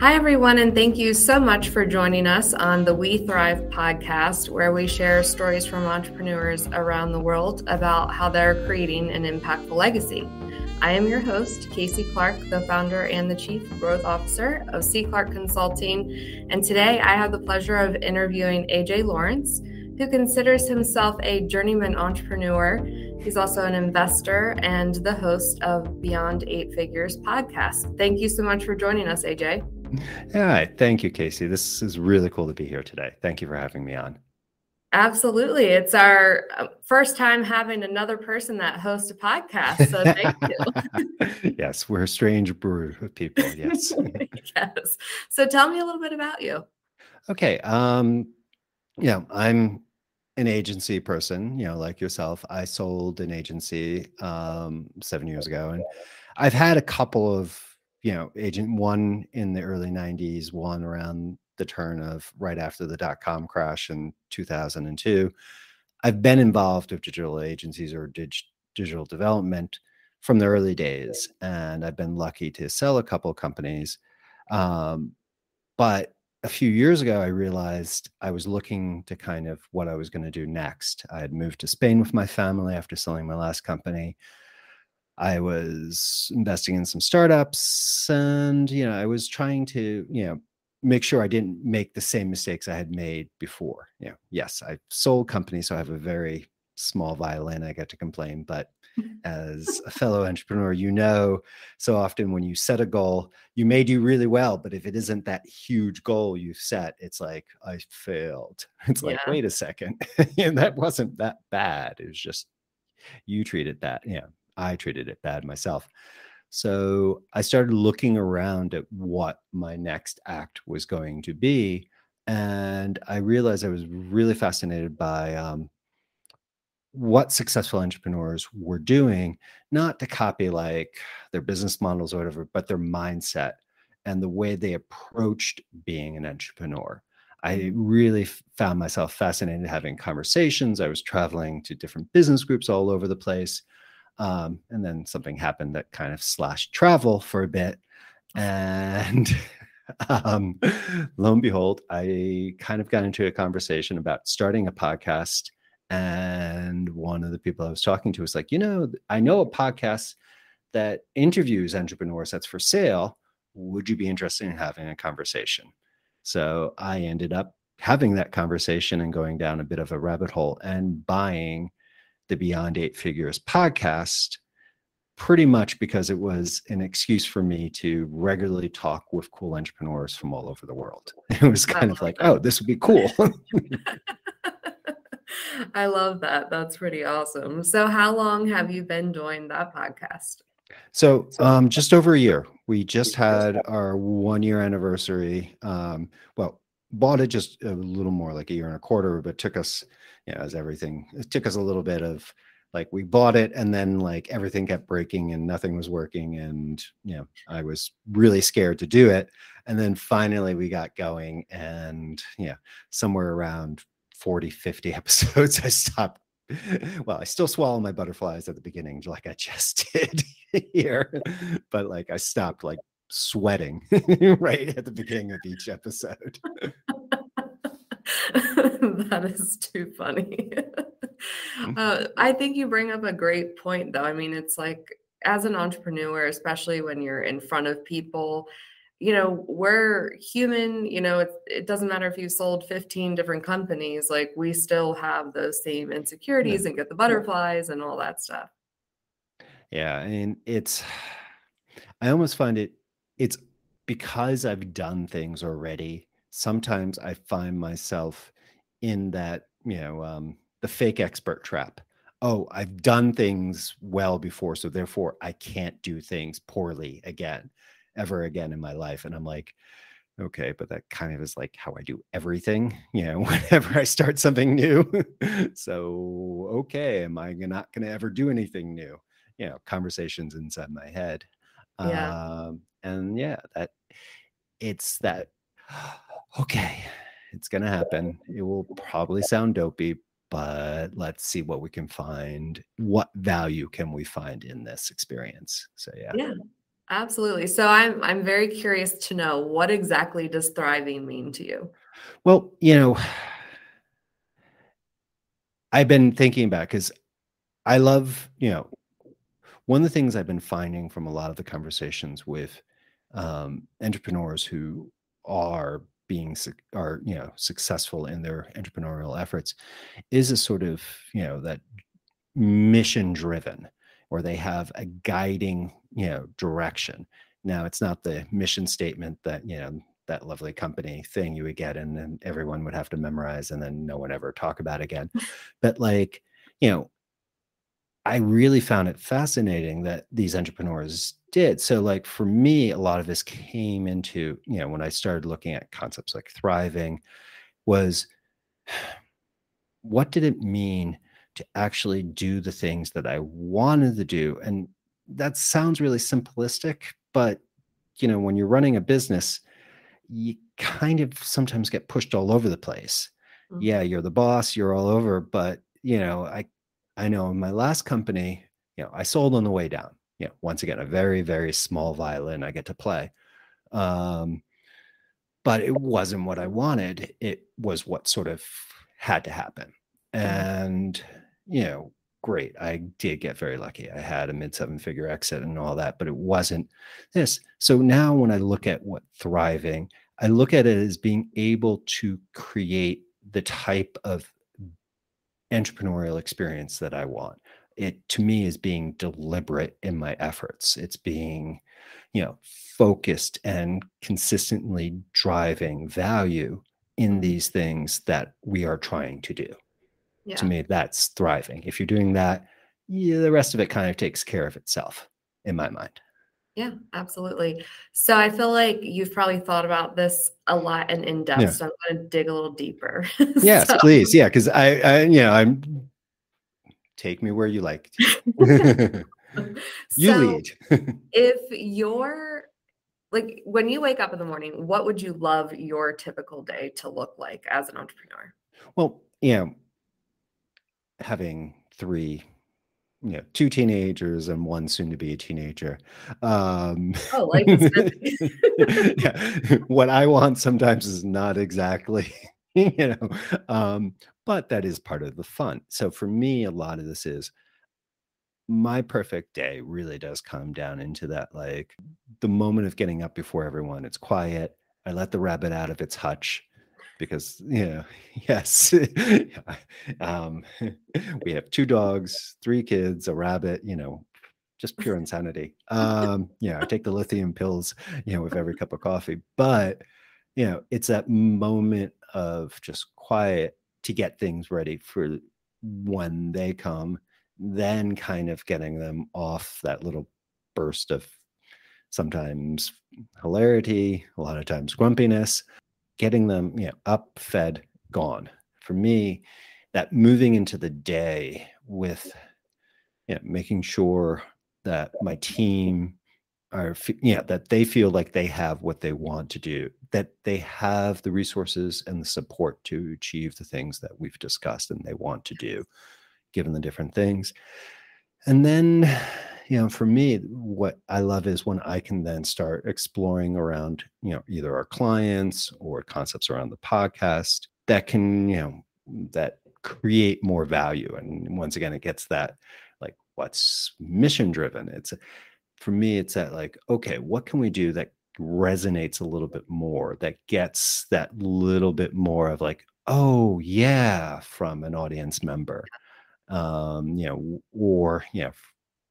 Hi, everyone, and thank you so much for joining us on the weTHRIVE podcast, where we share stories from entrepreneurs around the world about how they're creating an impactful legacy. I am your host, Casey Clark, the founder and the Chief Growth Officer of C. Clark Consulting. And today I have the pleasure of interviewing AJ Lawrence, who considers himself a journeyman entrepreneur. He's also an investor and the host of Beyond Eight Figures podcast. Thank you so much for joining us, AJ. Yeah, thank you, Casey. This is really cool to be here today. Thank you for having me on. Absolutely. It's our uh, first time having another person that hosts a podcast. So thank you. yes, we're a strange brew of people. Yes. yes. So tell me a little bit about you. Okay. Um, yeah, I'm an agency person, you know, like yourself. I sold an agency um, seven years ago, and I've had a couple of you know, agent one in the early 90s, one around the turn of right after the dot com crash in 2002. I've been involved with digital agencies or dig- digital development from the early days, and I've been lucky to sell a couple of companies. Um, but a few years ago, I realized I was looking to kind of what I was going to do next. I had moved to Spain with my family after selling my last company. I was investing in some startups and, you know, I was trying to, you know, make sure I didn't make the same mistakes I had made before. You know, yes, I sold companies, so I have a very small violin. I get to complain, but mm-hmm. as a fellow entrepreneur, you know, so often when you set a goal, you may do really well, but if it isn't that huge goal you've set, it's like, I failed. It's like, yeah. wait a second. and that wasn't that bad. It was just you treated that. Yeah. I treated it bad myself. So I started looking around at what my next act was going to be. And I realized I was really fascinated by um, what successful entrepreneurs were doing, not to copy like their business models or whatever, but their mindset and the way they approached being an entrepreneur. I really found myself fascinated having conversations. I was traveling to different business groups all over the place. Um, and then something happened that kind of slashed travel for a bit. And um, lo and behold, I kind of got into a conversation about starting a podcast. And one of the people I was talking to was like, you know, I know a podcast that interviews entrepreneurs that's for sale. Would you be interested in having a conversation? So I ended up having that conversation and going down a bit of a rabbit hole and buying the Beyond Eight Figures podcast pretty much because it was an excuse for me to regularly talk with cool entrepreneurs from all over the world. It was kind of like, oh, this would be cool. I love that. That's pretty awesome. So, how long have you been doing that podcast? So, um, just over a year. We just had our one year anniversary. Um, well, bought it just a little more like a year and a quarter, but took us you know, as everything it took us a little bit of like we bought it and then like everything kept breaking and nothing was working and you know i was really scared to do it. And then finally we got going and yeah somewhere around 40 50 episodes i stopped well i still swallow my butterflies at the beginning like i just did here but like i stopped like sweating right at the beginning of each episode that is too funny. Mm-hmm. uh, I think you bring up a great point, though. I mean, it's like as an entrepreneur, especially when you're in front of people, you know, we're human. You know, it, it doesn't matter if you sold 15 different companies, like we still have those same insecurities yeah. and get the butterflies and all that stuff. Yeah. And it's, I almost find it, it's because I've done things already sometimes I find myself in that, you know, um, the fake expert trap. Oh, I've done things well before, so therefore I can't do things poorly again, ever again in my life. And I'm like, okay, but that kind of is like how I do everything, you know, whenever I start something new. so, okay, am I not going to ever do anything new? You know, conversations inside my head. Yeah. Um, and yeah, that it's that okay, it's going to happen. It will probably sound dopey, but let's see what we can find. What value can we find in this experience? So, yeah. Yeah. Absolutely. So I'm I'm very curious to know what exactly does thriving mean to you? Well, you know, I've been thinking about because I love, you know, one of the things I've been finding from a lot of the conversations with um, entrepreneurs who are being are you know successful in their entrepreneurial efforts is a sort of you know that mission driven or they have a guiding you know direction. Now it's not the mission statement that you know that lovely company thing you would get and then everyone would have to memorize and then no one ever talk about again. But like you know i really found it fascinating that these entrepreneurs did so like for me a lot of this came into you know when i started looking at concepts like thriving was what did it mean to actually do the things that I wanted to do. And that sounds really simplistic, but you know, when you're running a business, you kind of sometimes get pushed all over the place. Mm-hmm. Yeah, you're the boss, you're all over, but you know, I I know in my last company, you know, I sold on the way down. You know, once again, a very, very small violin I get to play. Um, but it wasn't what I wanted. It was what sort of had to happen. Mm-hmm. And you know, great. I did get very lucky. I had a mid seven figure exit and all that, but it wasn't this. So now when I look at what thriving, I look at it as being able to create the type of entrepreneurial experience that I want. It to me is being deliberate in my efforts. It's being, you know, focused and consistently driving value in mm-hmm. these things that we are trying to do yeah. to me that's thriving if you're doing that yeah, the rest of it kind of takes care of itself in my mind yeah absolutely so i feel like you've probably thought about this a lot and in depth yeah. so i'm going to dig a little deeper yes so. please yeah because I, I you know i'm take me where you like you lead. if you're like when you wake up in the morning what would you love your typical day to look like as an entrepreneur? Well you know having three you know two teenagers and one soon to be a teenager um oh life yeah what i want sometimes is not exactly you know um but that is part of the fun. So for me a lot of this is my perfect day really does come down into that like the moment of getting up before everyone it's quiet i let the rabbit out of its hutch because you know yes um, we have two dogs three kids a rabbit you know just pure insanity. Um yeah i take the lithium pills you know with every cup of coffee but you know it's that moment of just quiet to get things ready for when they come then kind of getting them off that little burst of sometimes hilarity a lot of times grumpiness getting them you know, up, fed, gone. For me, that moving into the day with you know, making sure that my team are yeah that they feel like they have what they want to do that they have the resources and the support to achieve the things that we've discussed and they want to do given the different things. And then you know for me what i love is when i can then start exploring around you know either our clients or concepts around the podcast that can you know that create more value. And once again it gets that like what's mission driven it's for me it's that like okay what can we do that resonates a little bit more that gets that little bit more of like oh yeah from an audience member. Um you know or you know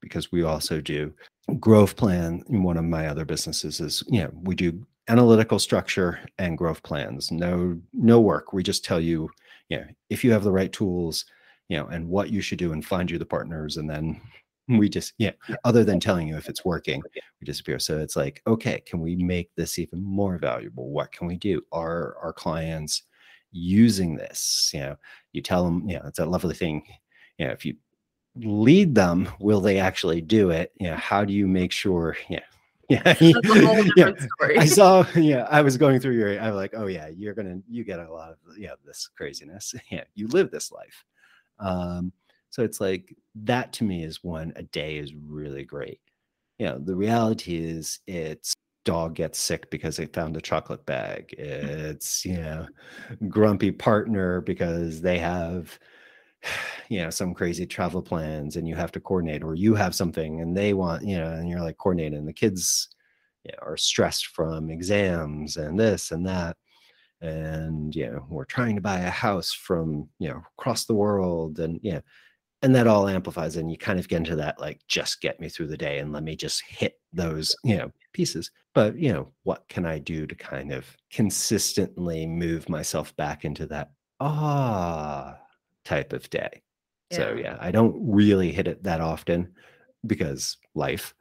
because we also do growth plan in one of my other businesses is you know we do analytical structure and growth plans no no work. We just tell you you know if you have the right tools you know and what you should do and find you the partners and then we just yeah other than telling you if it's working we disappear so it's like okay can we make this even more valuable what can we do are our clients using this you know you tell them you know it's a lovely thing you know if you lead them will they actually do it you know how do you make sure yeah yeah, yeah. I saw. Yeah, I was going through your. I'm like, oh yeah, you're gonna you get a lot of yeah this craziness. Yeah, you live this life. Um, so it's like that to me is when a day is really great. you know, the reality is it's dog gets sick because they found a chocolate bag. Mm. It's, you know, grumpy partner because they have, you know, some crazy travel plans and you have to coordinate, or you have something and they want, you know, and you're like coordinating. The kids you know, are stressed from exams and this and that. And, you know, we're trying to buy a house from, you know, across the world. And, you know, and that all amplifies and you kind of get into that like just get me through the day and let me just hit those you know pieces but you know what can i do to kind of consistently move myself back into that ah type of day yeah. so yeah i don't really hit it that often because life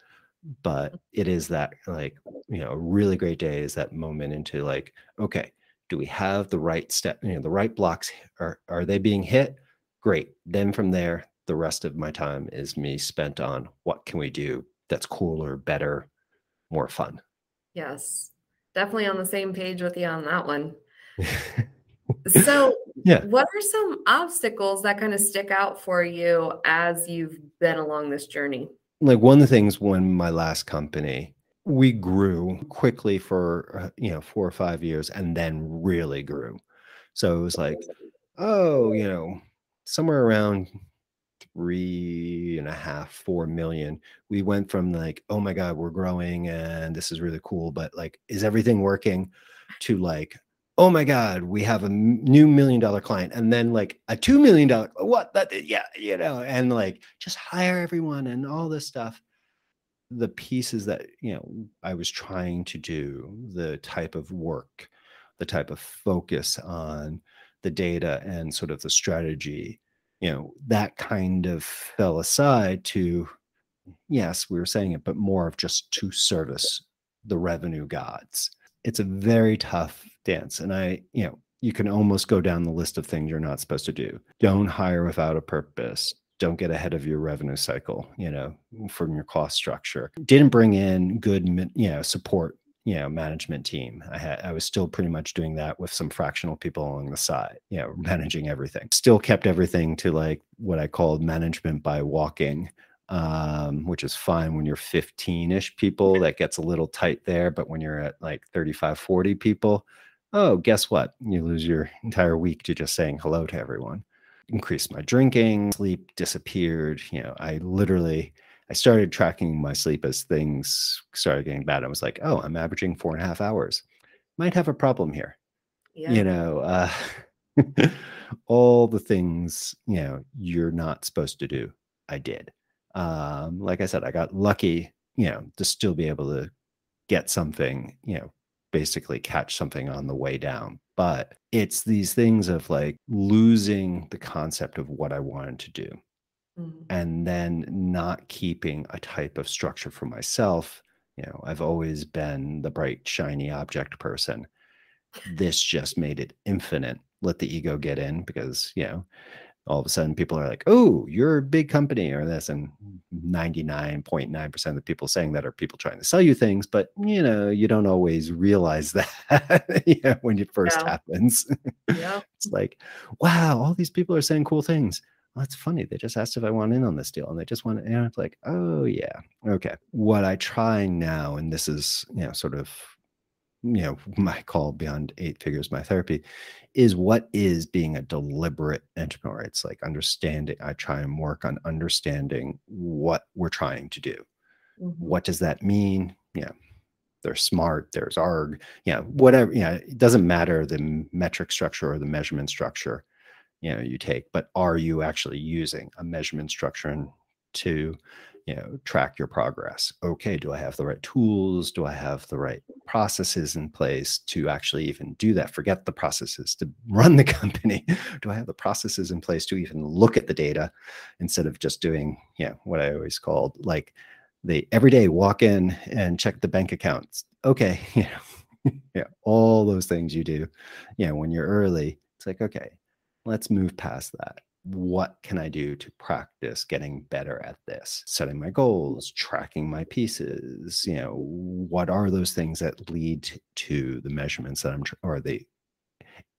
but mm. it is that like you know a really great day is that moment into like okay do we have the right step you know the right blocks are are they being hit great. Then from there, the rest of my time is me spent on what can we do that's cooler, better, more fun. Yes, definitely on the same page with you on that one. so, yeah, what are some obstacles that kind of stick out for you as you've been along this journey? Like one of the things when my last company, we grew quickly for uh, you know four or five years, and then really grew. So it was like, oh, you know, somewhere around three and a half, four million. We went from like, oh my God, we're growing and this is really cool, but like, is everything working? To like, oh my God, we have a new million dollar client. And then like a two million dollar, what that, yeah, you know, and like just hire everyone and all this stuff. The pieces that, you know, I was trying to do, the type of work, the type of focus on the data and sort of the strategy you know that kind of fell aside to yes we were saying it but more of just to service the revenue gods. It's a very tough dance and i you know you can almost go down the list of things you're not supposed to do. Don't hire without a purpose. Don't get ahead of your revenue cycle you know from your cost structure. Didn't bring in good you know support you know management team. I had i was still pretty much doing that with some fractional people along the side you know managing everything. Still kept everything to like what i called management by walking um, which is fine when you're 15ish people that gets a little tight there but when you're at like 35 40 people oh guess what? You lose your entire week to just saying hello to everyone. Increased my drinking sleep disappeared you know i literally I started tracking my sleep as things started getting bad. I was like, oh, I'm averaging four and a half hours. Might have a problem here. Yeah. You know, uh, all the things, you know, you're not supposed to do, I did. Um, like I said, I got lucky, you know, to still be able to get something, you know, basically catch something on the way down. But it's these things of like losing the concept of what I wanted to do mm-hmm. and then not keeping a type of structure for myself. You know, I've always been the bright, shiny object person. This just made it infinite. Let the ego get in because, you know, all of a sudden people are like, oh, you're a big company or this. And 99.9% of the people saying that are people trying to sell you things. But, you know, you don't always realize that yeah, when it first yeah. happens. Yeah. it's like, wow, all these people are saying cool things well, that's funny. They just asked if I want in on this deal and they just want to, and it's like, oh, yeah. Okay. What I try now, and this is, you know, sort of, you know, my call beyond eight figures, my therapy is what is being a deliberate entrepreneur. It's like understanding, I try and work on understanding what we're trying to do. Mm-hmm. What does that mean? Yeah. There's smart, there's OKR, yeah, whatever. Yeah, it doesn't matter the metric structure or the measurement structure you know you take but are you actually using a measurement structure to you know track your progress? Okay do i have the right tools? Do i have the right processes in place to actually even do that? Forget the processes to run the company. Do i have the processes in place to even look at the data instead of just doing you know what i always called like the everyday walk in and check the bank accounts? Okay you know yeah all those things you do yeah when you're early it's like okay let's move past that. What can I do to practice getting better at this? Setting my goals, tracking my pieces. You know, what are those things that lead to the measurements that I'm, or the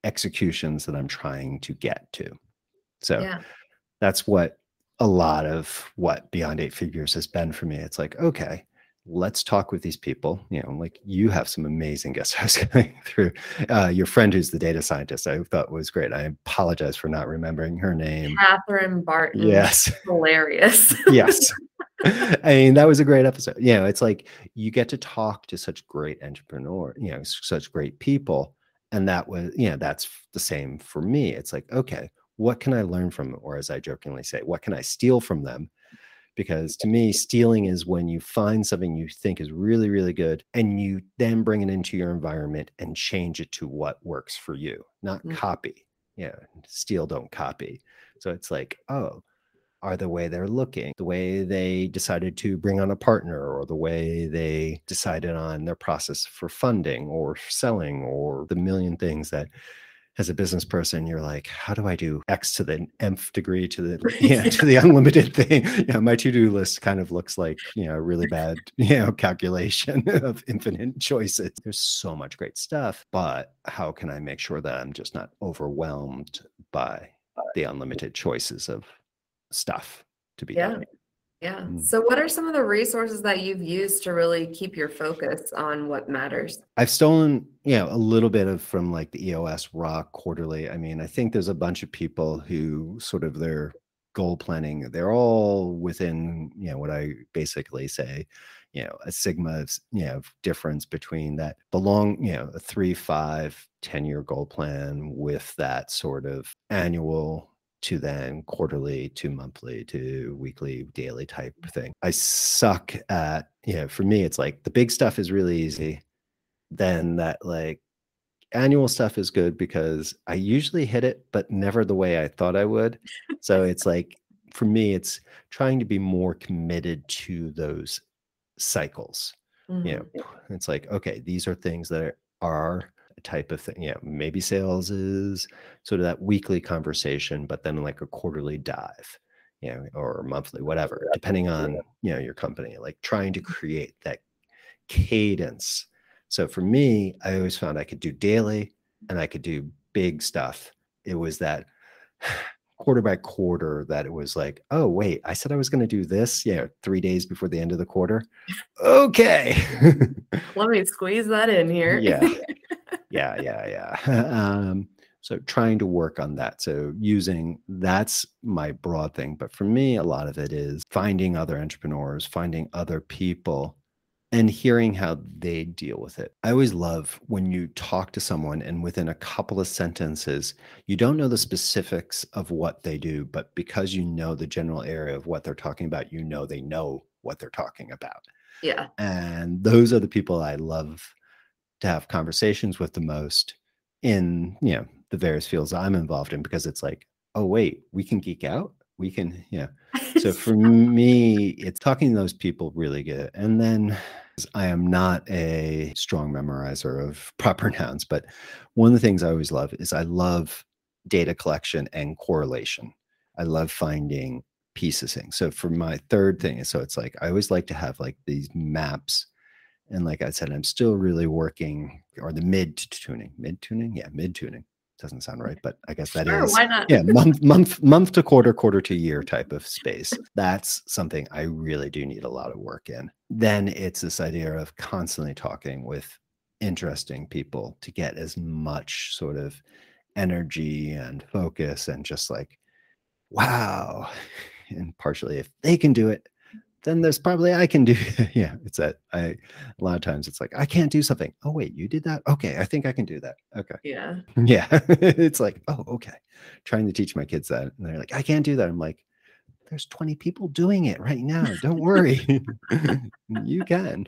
executions that I'm trying to get to? So yeah. that's what a lot of what Beyond Eight Figures has been for me. It's like, okay, let's talk with these people. You know, like you have some amazing guest hosts coming through. Uh, your friend who's the data scientist, I thought was great. I apologize for not remembering her name. Catherine Barton. Yes. Hilarious. yes. I mean, that was a great episode. You know, it's like you get to talk to such great entrepreneur, you know, such great people. And that was, you know, that's the same for me. It's like, okay, what can I learn from them? Or as I jokingly say, what can I steal from them? Because to me, stealing is when you find something you think is really, really good and you then bring it into your environment and change it to what works for you, not mm-hmm. copy. Yeah, steal, don't copy. So it's like, oh, are the way they're looking, the way they decided to bring on a partner, or the way they decided on their process for funding or selling, or the million things that as a business person, you're like, how do I do X to the nth degree to the yeah, to the unlimited thing? Yeah, my to-do list kind of looks like you know really bad you know calculation of infinite choices. There's so much great stuff, but how can I make sure that I'm just not overwhelmed by the unlimited choices of stuff to be yeah. done. Yeah. Mm. So, what are some of the resources that you've used to really keep your focus on what matters? I've stolen, you know, a little bit of from like the EOS Rock Quarterly. I mean, I think there's a bunch of people who sort of their goal planning, they're all within, you know, what I basically say, you know, a sigma of, you know, difference between that belong, you know, a three, five, 10 year goal plan with that sort of annual to then quarterly to monthly to weekly daily type thing i suck at you know for me it's like the big stuff is really easy then that like annual stuff is good because i usually hit it but never the way i thought i would so it's like for me it's trying to be more committed to those cycles mm-hmm. you know it's like okay these are things that are type of thing. Yeah, maybe sales is sort of that weekly conversation, but then like a quarterly dive, you know, or monthly, whatever, depending on you know your company. Like trying to mm-hmm. create that cadence. So for me, I always found I could do daily and I could do big stuff. It was that quarter by quarter that it was like, oh, wait, I said I was going to do this. Yeah, three days before the end of the quarter. Okay. Let me squeeze that in here. yeah. Yeah. Yeah. Yeah. um, so trying to work on that. So using that's my broad thing. But for me, a lot of it is finding other entrepreneurs, finding other people and hearing how they deal with it. I always love when you talk to someone and within a couple of sentences, you don't know the specifics of what they do, but because you know the general area of what they're talking about, you know they know what they're talking about. Yeah. And those are the people I love to have conversations with the most in, you know, the various fields I'm involved in because it's like, oh wait, we can geek out we can yeah so for me it's talking to those people really good and then i am not a strong memorizer of proper nouns but one of the things i always love is i love data collection and correlation. I love finding pieces things. So for my third thing so it's like i always like to have like these maps and like i said i'm still really working or the mid tuning mid tuning yeah mid tuning doesn't sound right, but I guess that sure, is why not? yeah, month month month to quarter, quarter to year type of space. That's something I really do need a lot of work in. Then it's this idea of constantly talking with interesting people to get as much sort of energy and focus and just like wow and partially if they can do it then there's probably I can do. yeah, it's that I a lot of times it's like I can't do something. Oh wait, you did that? Okay, I think I can do that. Okay. Yeah. Yeah. it's like, oh, okay. Trying to teach my kids that. And they're like, I can't do that. I'm like, there's 20 people doing it right now. Don't worry. you can.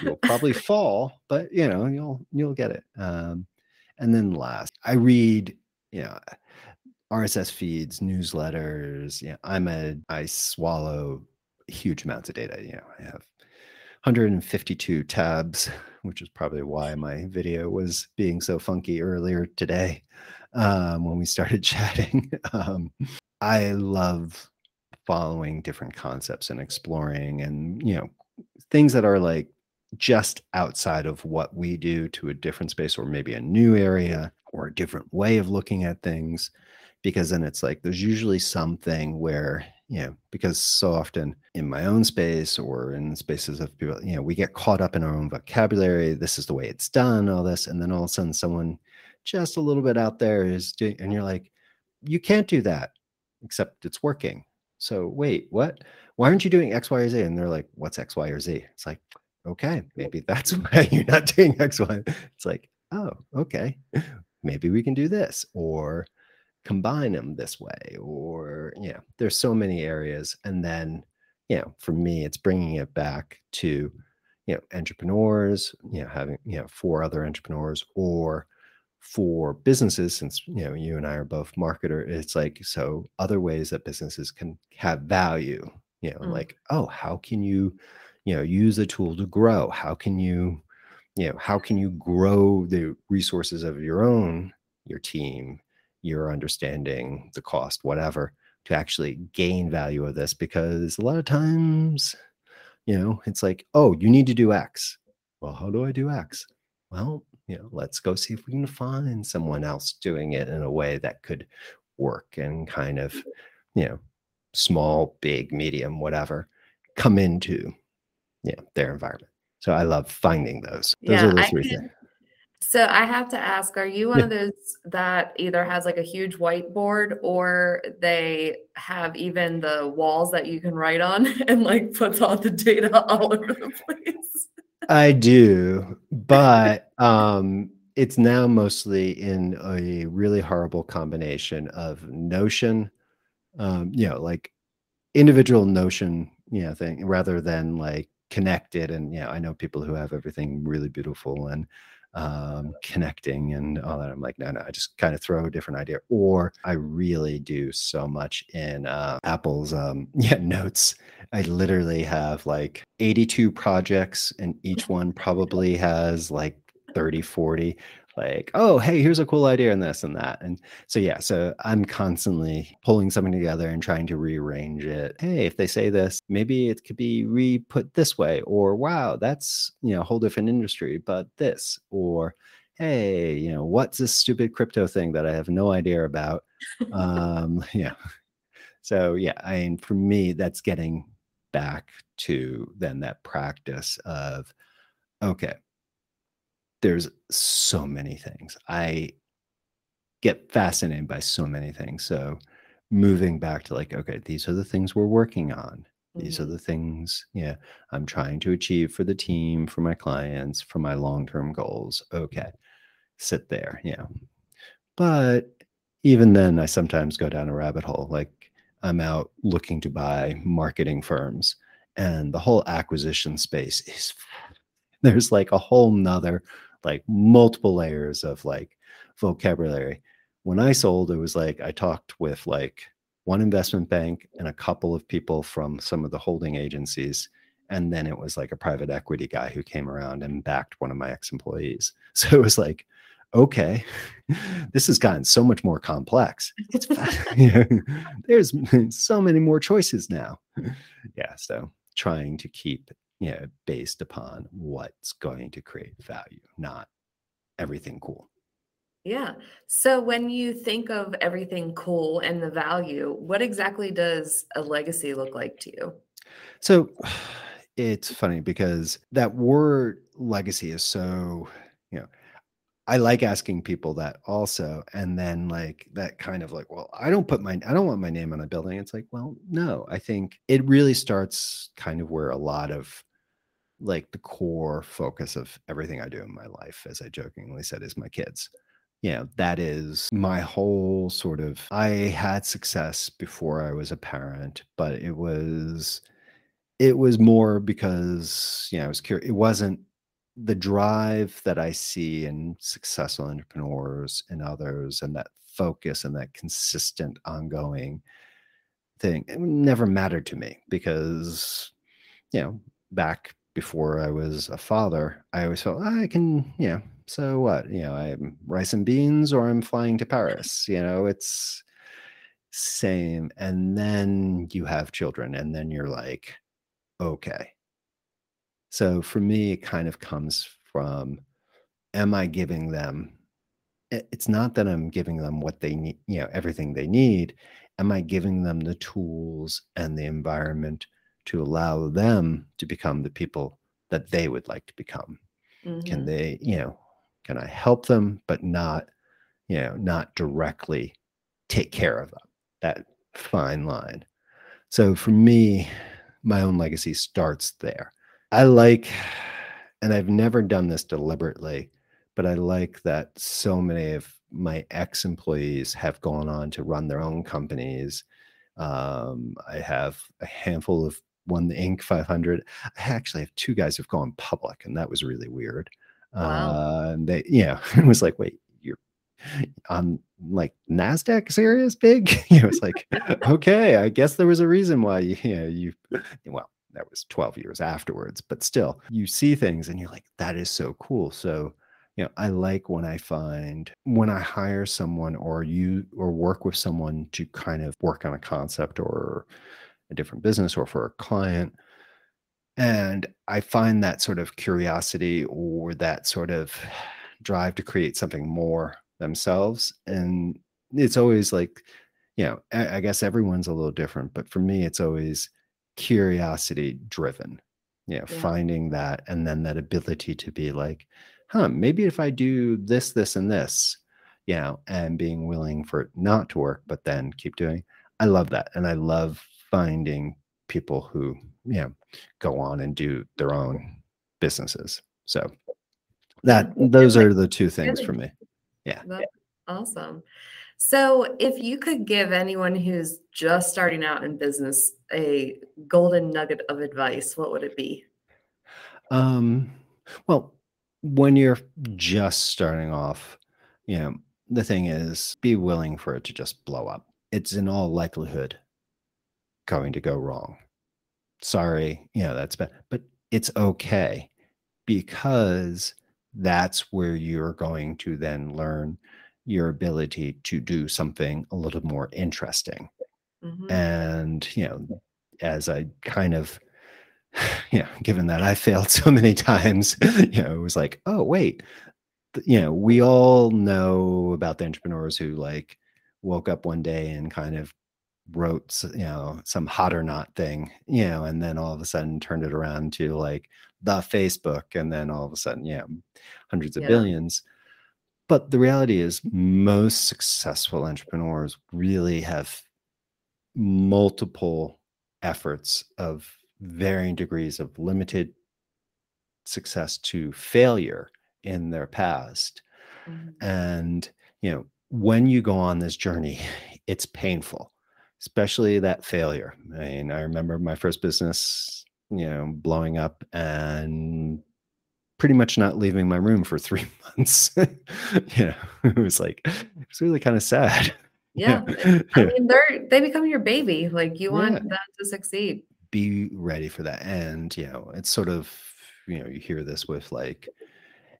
you'll probably fall, but you know, you'll you'll get it. Um, and then last, I read, you know, RSS feeds, newsletters. Yeah, I'm a I swallow huge amounts of data. You know, I have 152 tabs, which is probably why my video was being so funky earlier today um, when we started chatting. um, I love following different concepts and exploring and, you know, things that are like just outside of what we do to a different space or maybe a new area or a different way of looking at things because then it's like there's usually something where you know, because so often in my own space or in spaces of people, you know, we get caught up in our own vocabulary. This is the way it's done, all this. And then all of a sudden, someone just a little bit out there is doing, and you're like, you can't do that, except it's working. So wait, what? Why aren't you doing X, Y, or Z? And they're like, what's X, Y, or Z? It's like, okay, maybe that's why you're not doing X, Y. It's like, oh, okay, maybe we can do this. Or, combine them this way or you know there's so many areas and then you know for me it's bringing it back to you know entrepreneurs you know having you know four other entrepreneurs or for businesses since you know you and i are both marketer it's like so other ways that businesses can have value you know mm. like oh how can you you know use a tool to grow how can you you know how can you grow the resources of your own your team your understanding, the cost, whatever, to actually gain value of this. Because a lot of times, you know, it's like, oh, you need to do X. Well, how do I do X? Well, you know, let's go see if we can find someone else doing it in a way that could work and kind of, you know, small, big, medium, whatever, come into, yeah, their environment. So I love finding those. Those yeah, are the three things. So I have to ask, are you one yeah. of those that either has like a huge whiteboard or they have even the walls that you can write on and like puts all the data all over the place? I do, but um it's now mostly in a really horrible combination of Notion, um, you know, like individual Notion, you know, thing rather than like connected. And yeah, you know, I know people who have everything really beautiful and um, connecting and all that. I'm like, no, no, I just kind of throw a different idea. Or I really do so much in uh, Apple's um, yeah notes. I literally have like 82 projects, and each one probably has like 30, 40 like oh hey here's a cool idea and this and that and so yeah so i'm constantly pulling something together and trying to rearrange it. Hey if they say this maybe it could be re-put this way or wow that's you know a whole different industry but this or hey you know what's this stupid crypto thing that i have no idea about? Um yeah. So yeah i mean for me that's getting back to then that practice of okay there's so many things. I get fascinated by so many things. So moving back to like, okay, these are the things we're working on. These mm-hmm. are the things, yeah, I'm trying to achieve for the team, for my clients, for my long-term goals. Okay. Sit there. Yeah. But even then I sometimes go down a rabbit hole. Like I'm out looking to buy marketing firms and the whole acquisition space is there's like a whole nother like multiple layers of like vocabulary. When I sold, it was like I talked with like one investment bank and a couple of people from some of the holding agencies. And then it was like a private equity guy who came around and backed one of my ex employees. So it was like, okay, this has gotten so much more complex. It's there's so many more choices now. Yeah. So trying to keep you know, based upon what's going to create value, not everything cool. Yeah. So when you think of everything cool and the value, what exactly does a legacy look like to you? So it's funny because that word legacy is so, you know, I like asking people that also. And then like that kind of like, well, I don't put my I don't want my name on a building. It's like, well, no, I think it really starts kind of where a lot of like the core focus of everything I do in my life, as I jokingly said, is my kids. You know, that is my whole sort of. I had success before I was a parent, but it was, it was more because you know I was curious. It wasn't the drive that I see in successful entrepreneurs and others, and that focus and that consistent, ongoing thing. It never mattered to me because you know back before I was a father, I always felt I can, you know, so what? You know, I'm rice and beans or I'm flying to Paris. You know, it's same. And then you have children, and then you're like, okay. So for me, it kind of comes from am I giving them it's not that I'm giving them what they need, you know, everything they need. am I giving them the tools and the environment to allow them to become the people that they would like to become? Mm-hmm. Can they, you know, can I help them, but not, you know, not directly take care of them? That fine line. So for me, my own legacy starts there. I like, and I've never done this deliberately, but I like that so many of my ex employees have gone on to run their own companies. Um, I have a handful of won the Inc. 500. I actually have two guys who've gone public, and that was really weird. Wow. Uh, and they, yeah, it was like, wait, you're on like Nasdaq serious big? you know, it's like, okay, I guess there was a reason why you, you know, you, well, that was 12 years afterwards, but still, you see things and you're like, that is so cool. So you know i like when i find when i hire someone or you or work with someone to kind of work on a concept or a different business or for a client and i find that sort of curiosity or that sort of drive to create something more themselves and it's always like you know i guess everyone's a little different but for me it's always curiosity driven you know yeah. finding that and then that ability to be like huh, maybe if I do this, this, and this, you know, and being willing for it not to work, but then keep doing. I love that. And I love finding people who, you know, go on and do their own businesses. So that those are the two things for me. Yeah. That's awesome. So, if you could give anyone who's just starting out in business a golden nugget of advice, what would it be? Um, well, when you're just starting off, you know, the thing is be willing for it to just blow up. It's in all likelihood going to go wrong. Sorry, you know, that's bad, but it's okay because that's where you're going to then learn your ability to do something a little more interesting. Mm-hmm. And, you know, as I kind of you know, given that I failed so many times, you know, it was like, oh, wait, you know, we all know about the entrepreneurs who like woke up one day and kind of wrote, you know, some hot or not thing, you know, and then all of a sudden turned it around to like the Facebook, and then all of a sudden, yeah, hundreds of yeah. billions. But the reality is, most successful entrepreneurs really have multiple efforts of varying degrees of limited success to failure in their past. Mm-hmm. And, you know, when you go on this journey, it's painful, especially that failure. I mean, I remember my first business, you know, blowing up and pretty much not leaving my room for three months. you know, it was like, it was really kind of sad. Yeah. I mean, they're, they become your baby. Like you want yeah. them to succeed be ready for that. And, you know, it's sort of, you know, you hear this with like,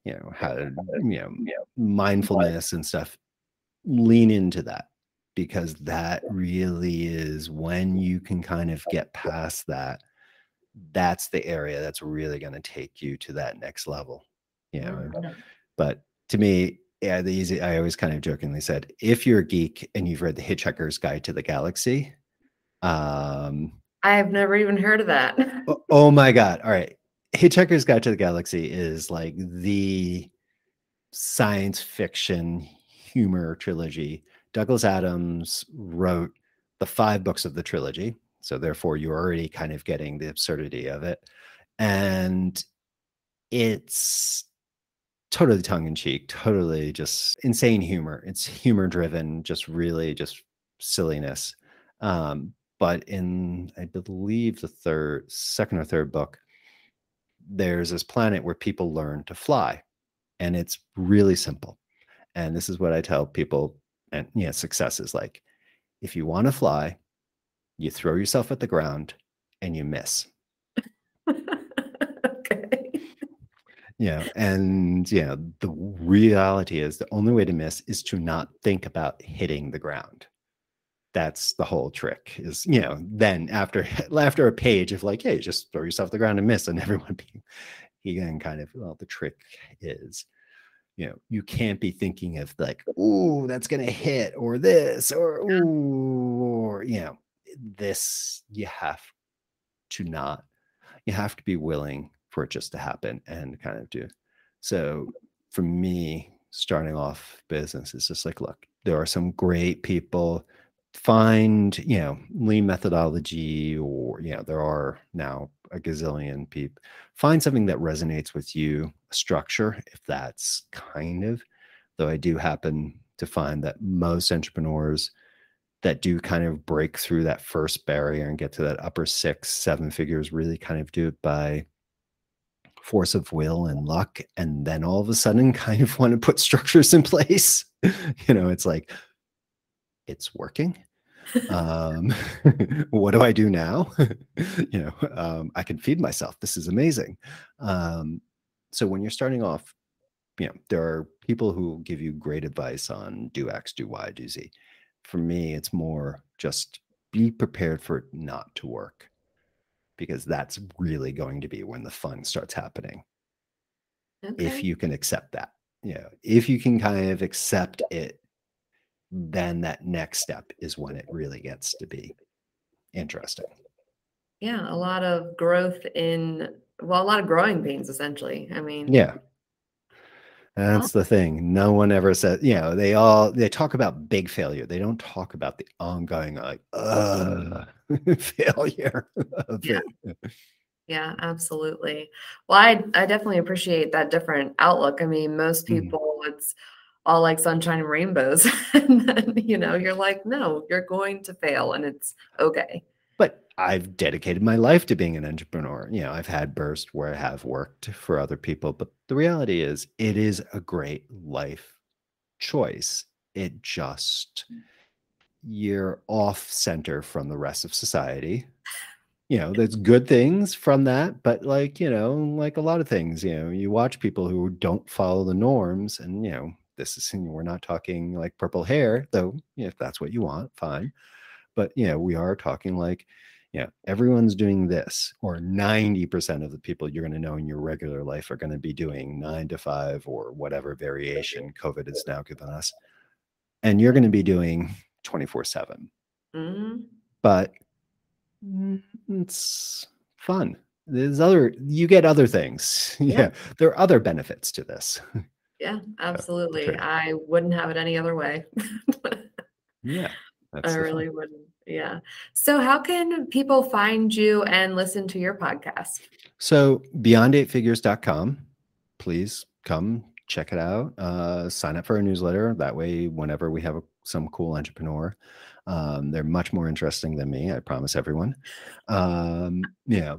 you know, how to, you know, mindfulness and stuff. Lean into that because that really is when you can kind of get past that. That's the area that's really going to take you to that next level. You know, but to me, yeah, the easy, I always kind of jokingly said, if you're a geek and you've read the Hitchhiker's Guide to the Galaxy, um, I've never even heard of that. oh, oh my god! All right, Hitchhiker's Guide to the Galaxy is like the science fiction humor trilogy. Douglas Adams wrote the five books of the trilogy, so therefore you're already kind of getting the absurdity of it, and it's totally tongue in cheek, totally just insane humor. It's humor driven, just really just silliness. Um, but in i believe the third second or third book there's this planet where people learn to fly and it's really simple and this is what i tell people and yeah success is like if you want to fly you throw yourself at the ground and you miss. Okay. Yeah and yeah the reality is the only way to miss is to not think about hitting the ground. That's the whole trick is you know then after after a page of like hey just throw yourself at the ground and miss and everyone being he then kind of well the trick is you know, you can't be thinking of like, oh, that's gonna hit or this or ooh, or you know, this you have to not, you have to be willing for it just to happen and kind of do. So for me, starting off business is just like, look, there are some great people. Find, you know, lean methodology, or you know, there are now a gazillion people. Find something that resonates with you, structure, if that's kind of, though I do happen to find that most entrepreneurs that do kind of break through that first barrier and get to that upper six, seven figures really kind of do it by force of will and luck. And then all of a sudden kind of want to put structures in place. you know, it's like, it's working um, what do I do now? you know, um, I can feed myself. This is amazing. Um, so when you're starting off, you know, there are people who give you great advice on do X, do Y, do Z. For me, it's more just be prepared for it not to work because that's really going to be when the fun starts happening. Okay. If you can accept that, you know, if you can kind of accept it then that next step is when it really gets to be interesting. Yeah, a lot of growth in well, a lot of growing pains essentially. I mean, yeah. That's the thing. No one ever says, you know, they all they talk about big failure. They don't talk about the ongoing like uh failure yeah. Yeah, absolutely. Well, I I definitely appreciate that different outlook. I mean, most mm-hmm. people mm. it's all like sunshine and rainbows. and then, you know, you're like, no, you're going to fail and it's okay. But I've dedicated my life to being an entrepreneur. You know, I've had bursts where I have worked for other people, but the reality is it is a great life choice. It just, mm. you're off center from the rest of society you know there's good things from that but like you know like a lot of things you know you watch people who don't follow the norms and you know this is we're not talking like purple hair though if that's what you want fine. But you know we are talking like you know everyone's doing this or 90% of the people you're going to know in your regular life are going to be doing 9 to 5 or whatever variation covid has now given us and you're going to be doing 24 7 mm-hmm. but mm, it's fun. There's other you get other things. Yeah. yeah there are other benefits to this Yeah, absolutely. I wouldn't have it any other way. yeah. I really fun. wouldn't. Yeah. So, how can people find you and listen to your podcast? So, beyond8figures.com. Please come check it out. Uh, sign up for our newsletter. That way, whenever we have a, some cool entrepreneur, um, they're much more interesting than me. I promise everyone. Um, yeah,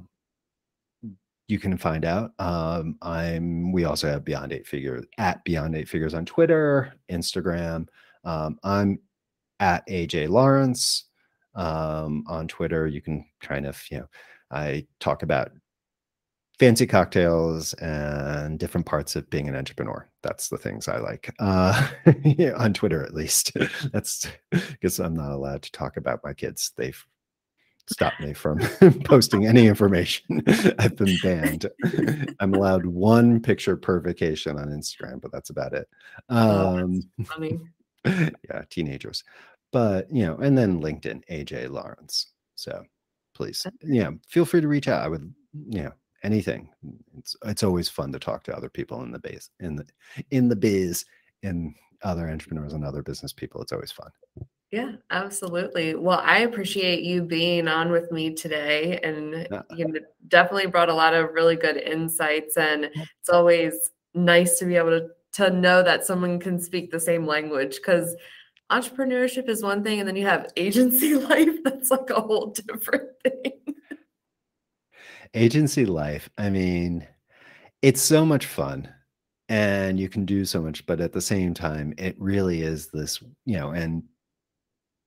you can find out. Um, I'm. We also have Beyond Eight Figures at Beyond Eight Figures on Twitter, Instagram. Um, I'm at AJ Lawrence um, on Twitter. You can kind of, you know, I talk about fancy cocktails and different parts of being an entrepreneur. That's the things I like uh, yeah, on Twitter, at least. That's because I'm not allowed to talk about my kids. They've stop me from posting any information. I've been banned. I'm allowed one picture per vacation on Instagram, but that's about it. Oh, um, oh, funny. Yeah, teenagers. But you know, and then LinkedIn, AJ Lawrence. So please, yeah, feel free to reach out. I would, you know, anything. It's it's always fun to talk to other people in the base in the in the biz and other entrepreneurs and other business people. It's always fun. Yeah, absolutely. Well, I appreciate you being on with me today and you definitely brought a lot of really good insights and it's always nice to be able to to know that someone can speak the same language cuz entrepreneurship is one thing and then you have agency life that's like a whole different thing. Agency life, I mean, it's so much fun and you can do so much but at the same time it really is this, you know, and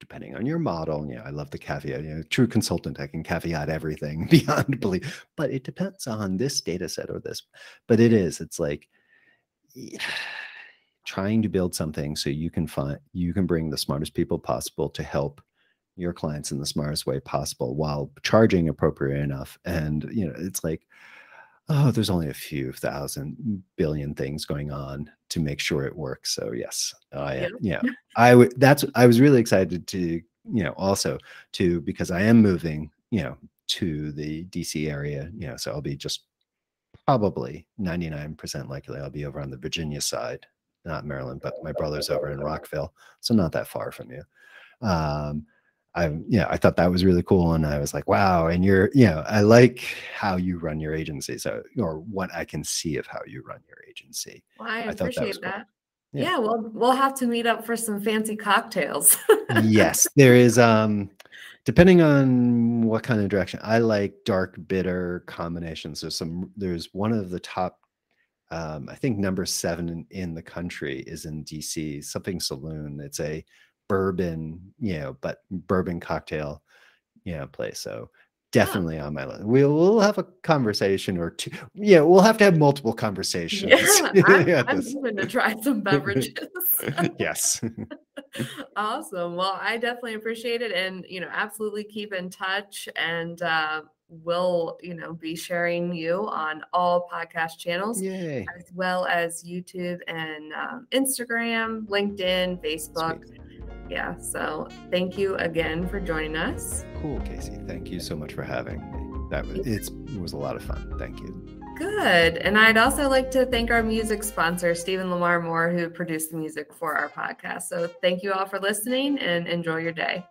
depending on your model. You know, I love the caveat. You know, true consultant, I can caveat everything beyond belief, but it depends on this data set or this. But it is. It's like trying to build something so you can find you can bring the smartest people possible to help your clients in the smartest way possible while charging appropriate enough. And you know, it's like oh, there's only a few thousand billion things going on to make sure it works. So yes, I yeah, yeah I would. That's I was really excited to you know also to because I am moving you know to the DC area you know so I'll be just probably 99% likely I'll be over on the Virginia side, not Maryland, but my brother's over in Rockville, so not that far from you. Um, I yeah, I thought that was really cool, and I was like, wow. And you're, you know, I like how you run your agency, so or what I can see of how you run your agency. Well, I, I appreciate that. that. Cool. Yeah. yeah, well, we'll have to meet up for some fancy cocktails. yes, there is. Um, depending on what kind of direction, I like dark bitter combinations. There's some. There's one of the top. Um, I think number seven in, in the country is in DC. Something Saloon. It's a bourbon, you know, but bourbon cocktail, you know, place. So definitely on my list. We'll, we'll have a conversation or two. Yeah, we'll have to have multiple conversations. Yeah, I'm, yeah, I'm going to try some beverages. yes. awesome. Well, I definitely appreciate it, and you know, absolutely keep in touch, and uh, we'll you know be sharing you on all podcast channels, Yay. as well as YouTube and um, Instagram, LinkedIn, Facebook. Sweet yeah. So thank you again for joining us. Cool, Casey. Thank you so much for having me. That was it's, it was a lot of fun. Thank you. Good. And I'd also like to thank our music sponsor, Stephen Lamar Moore, who produced the music for our podcast. So thank you all for listening and enjoy your day.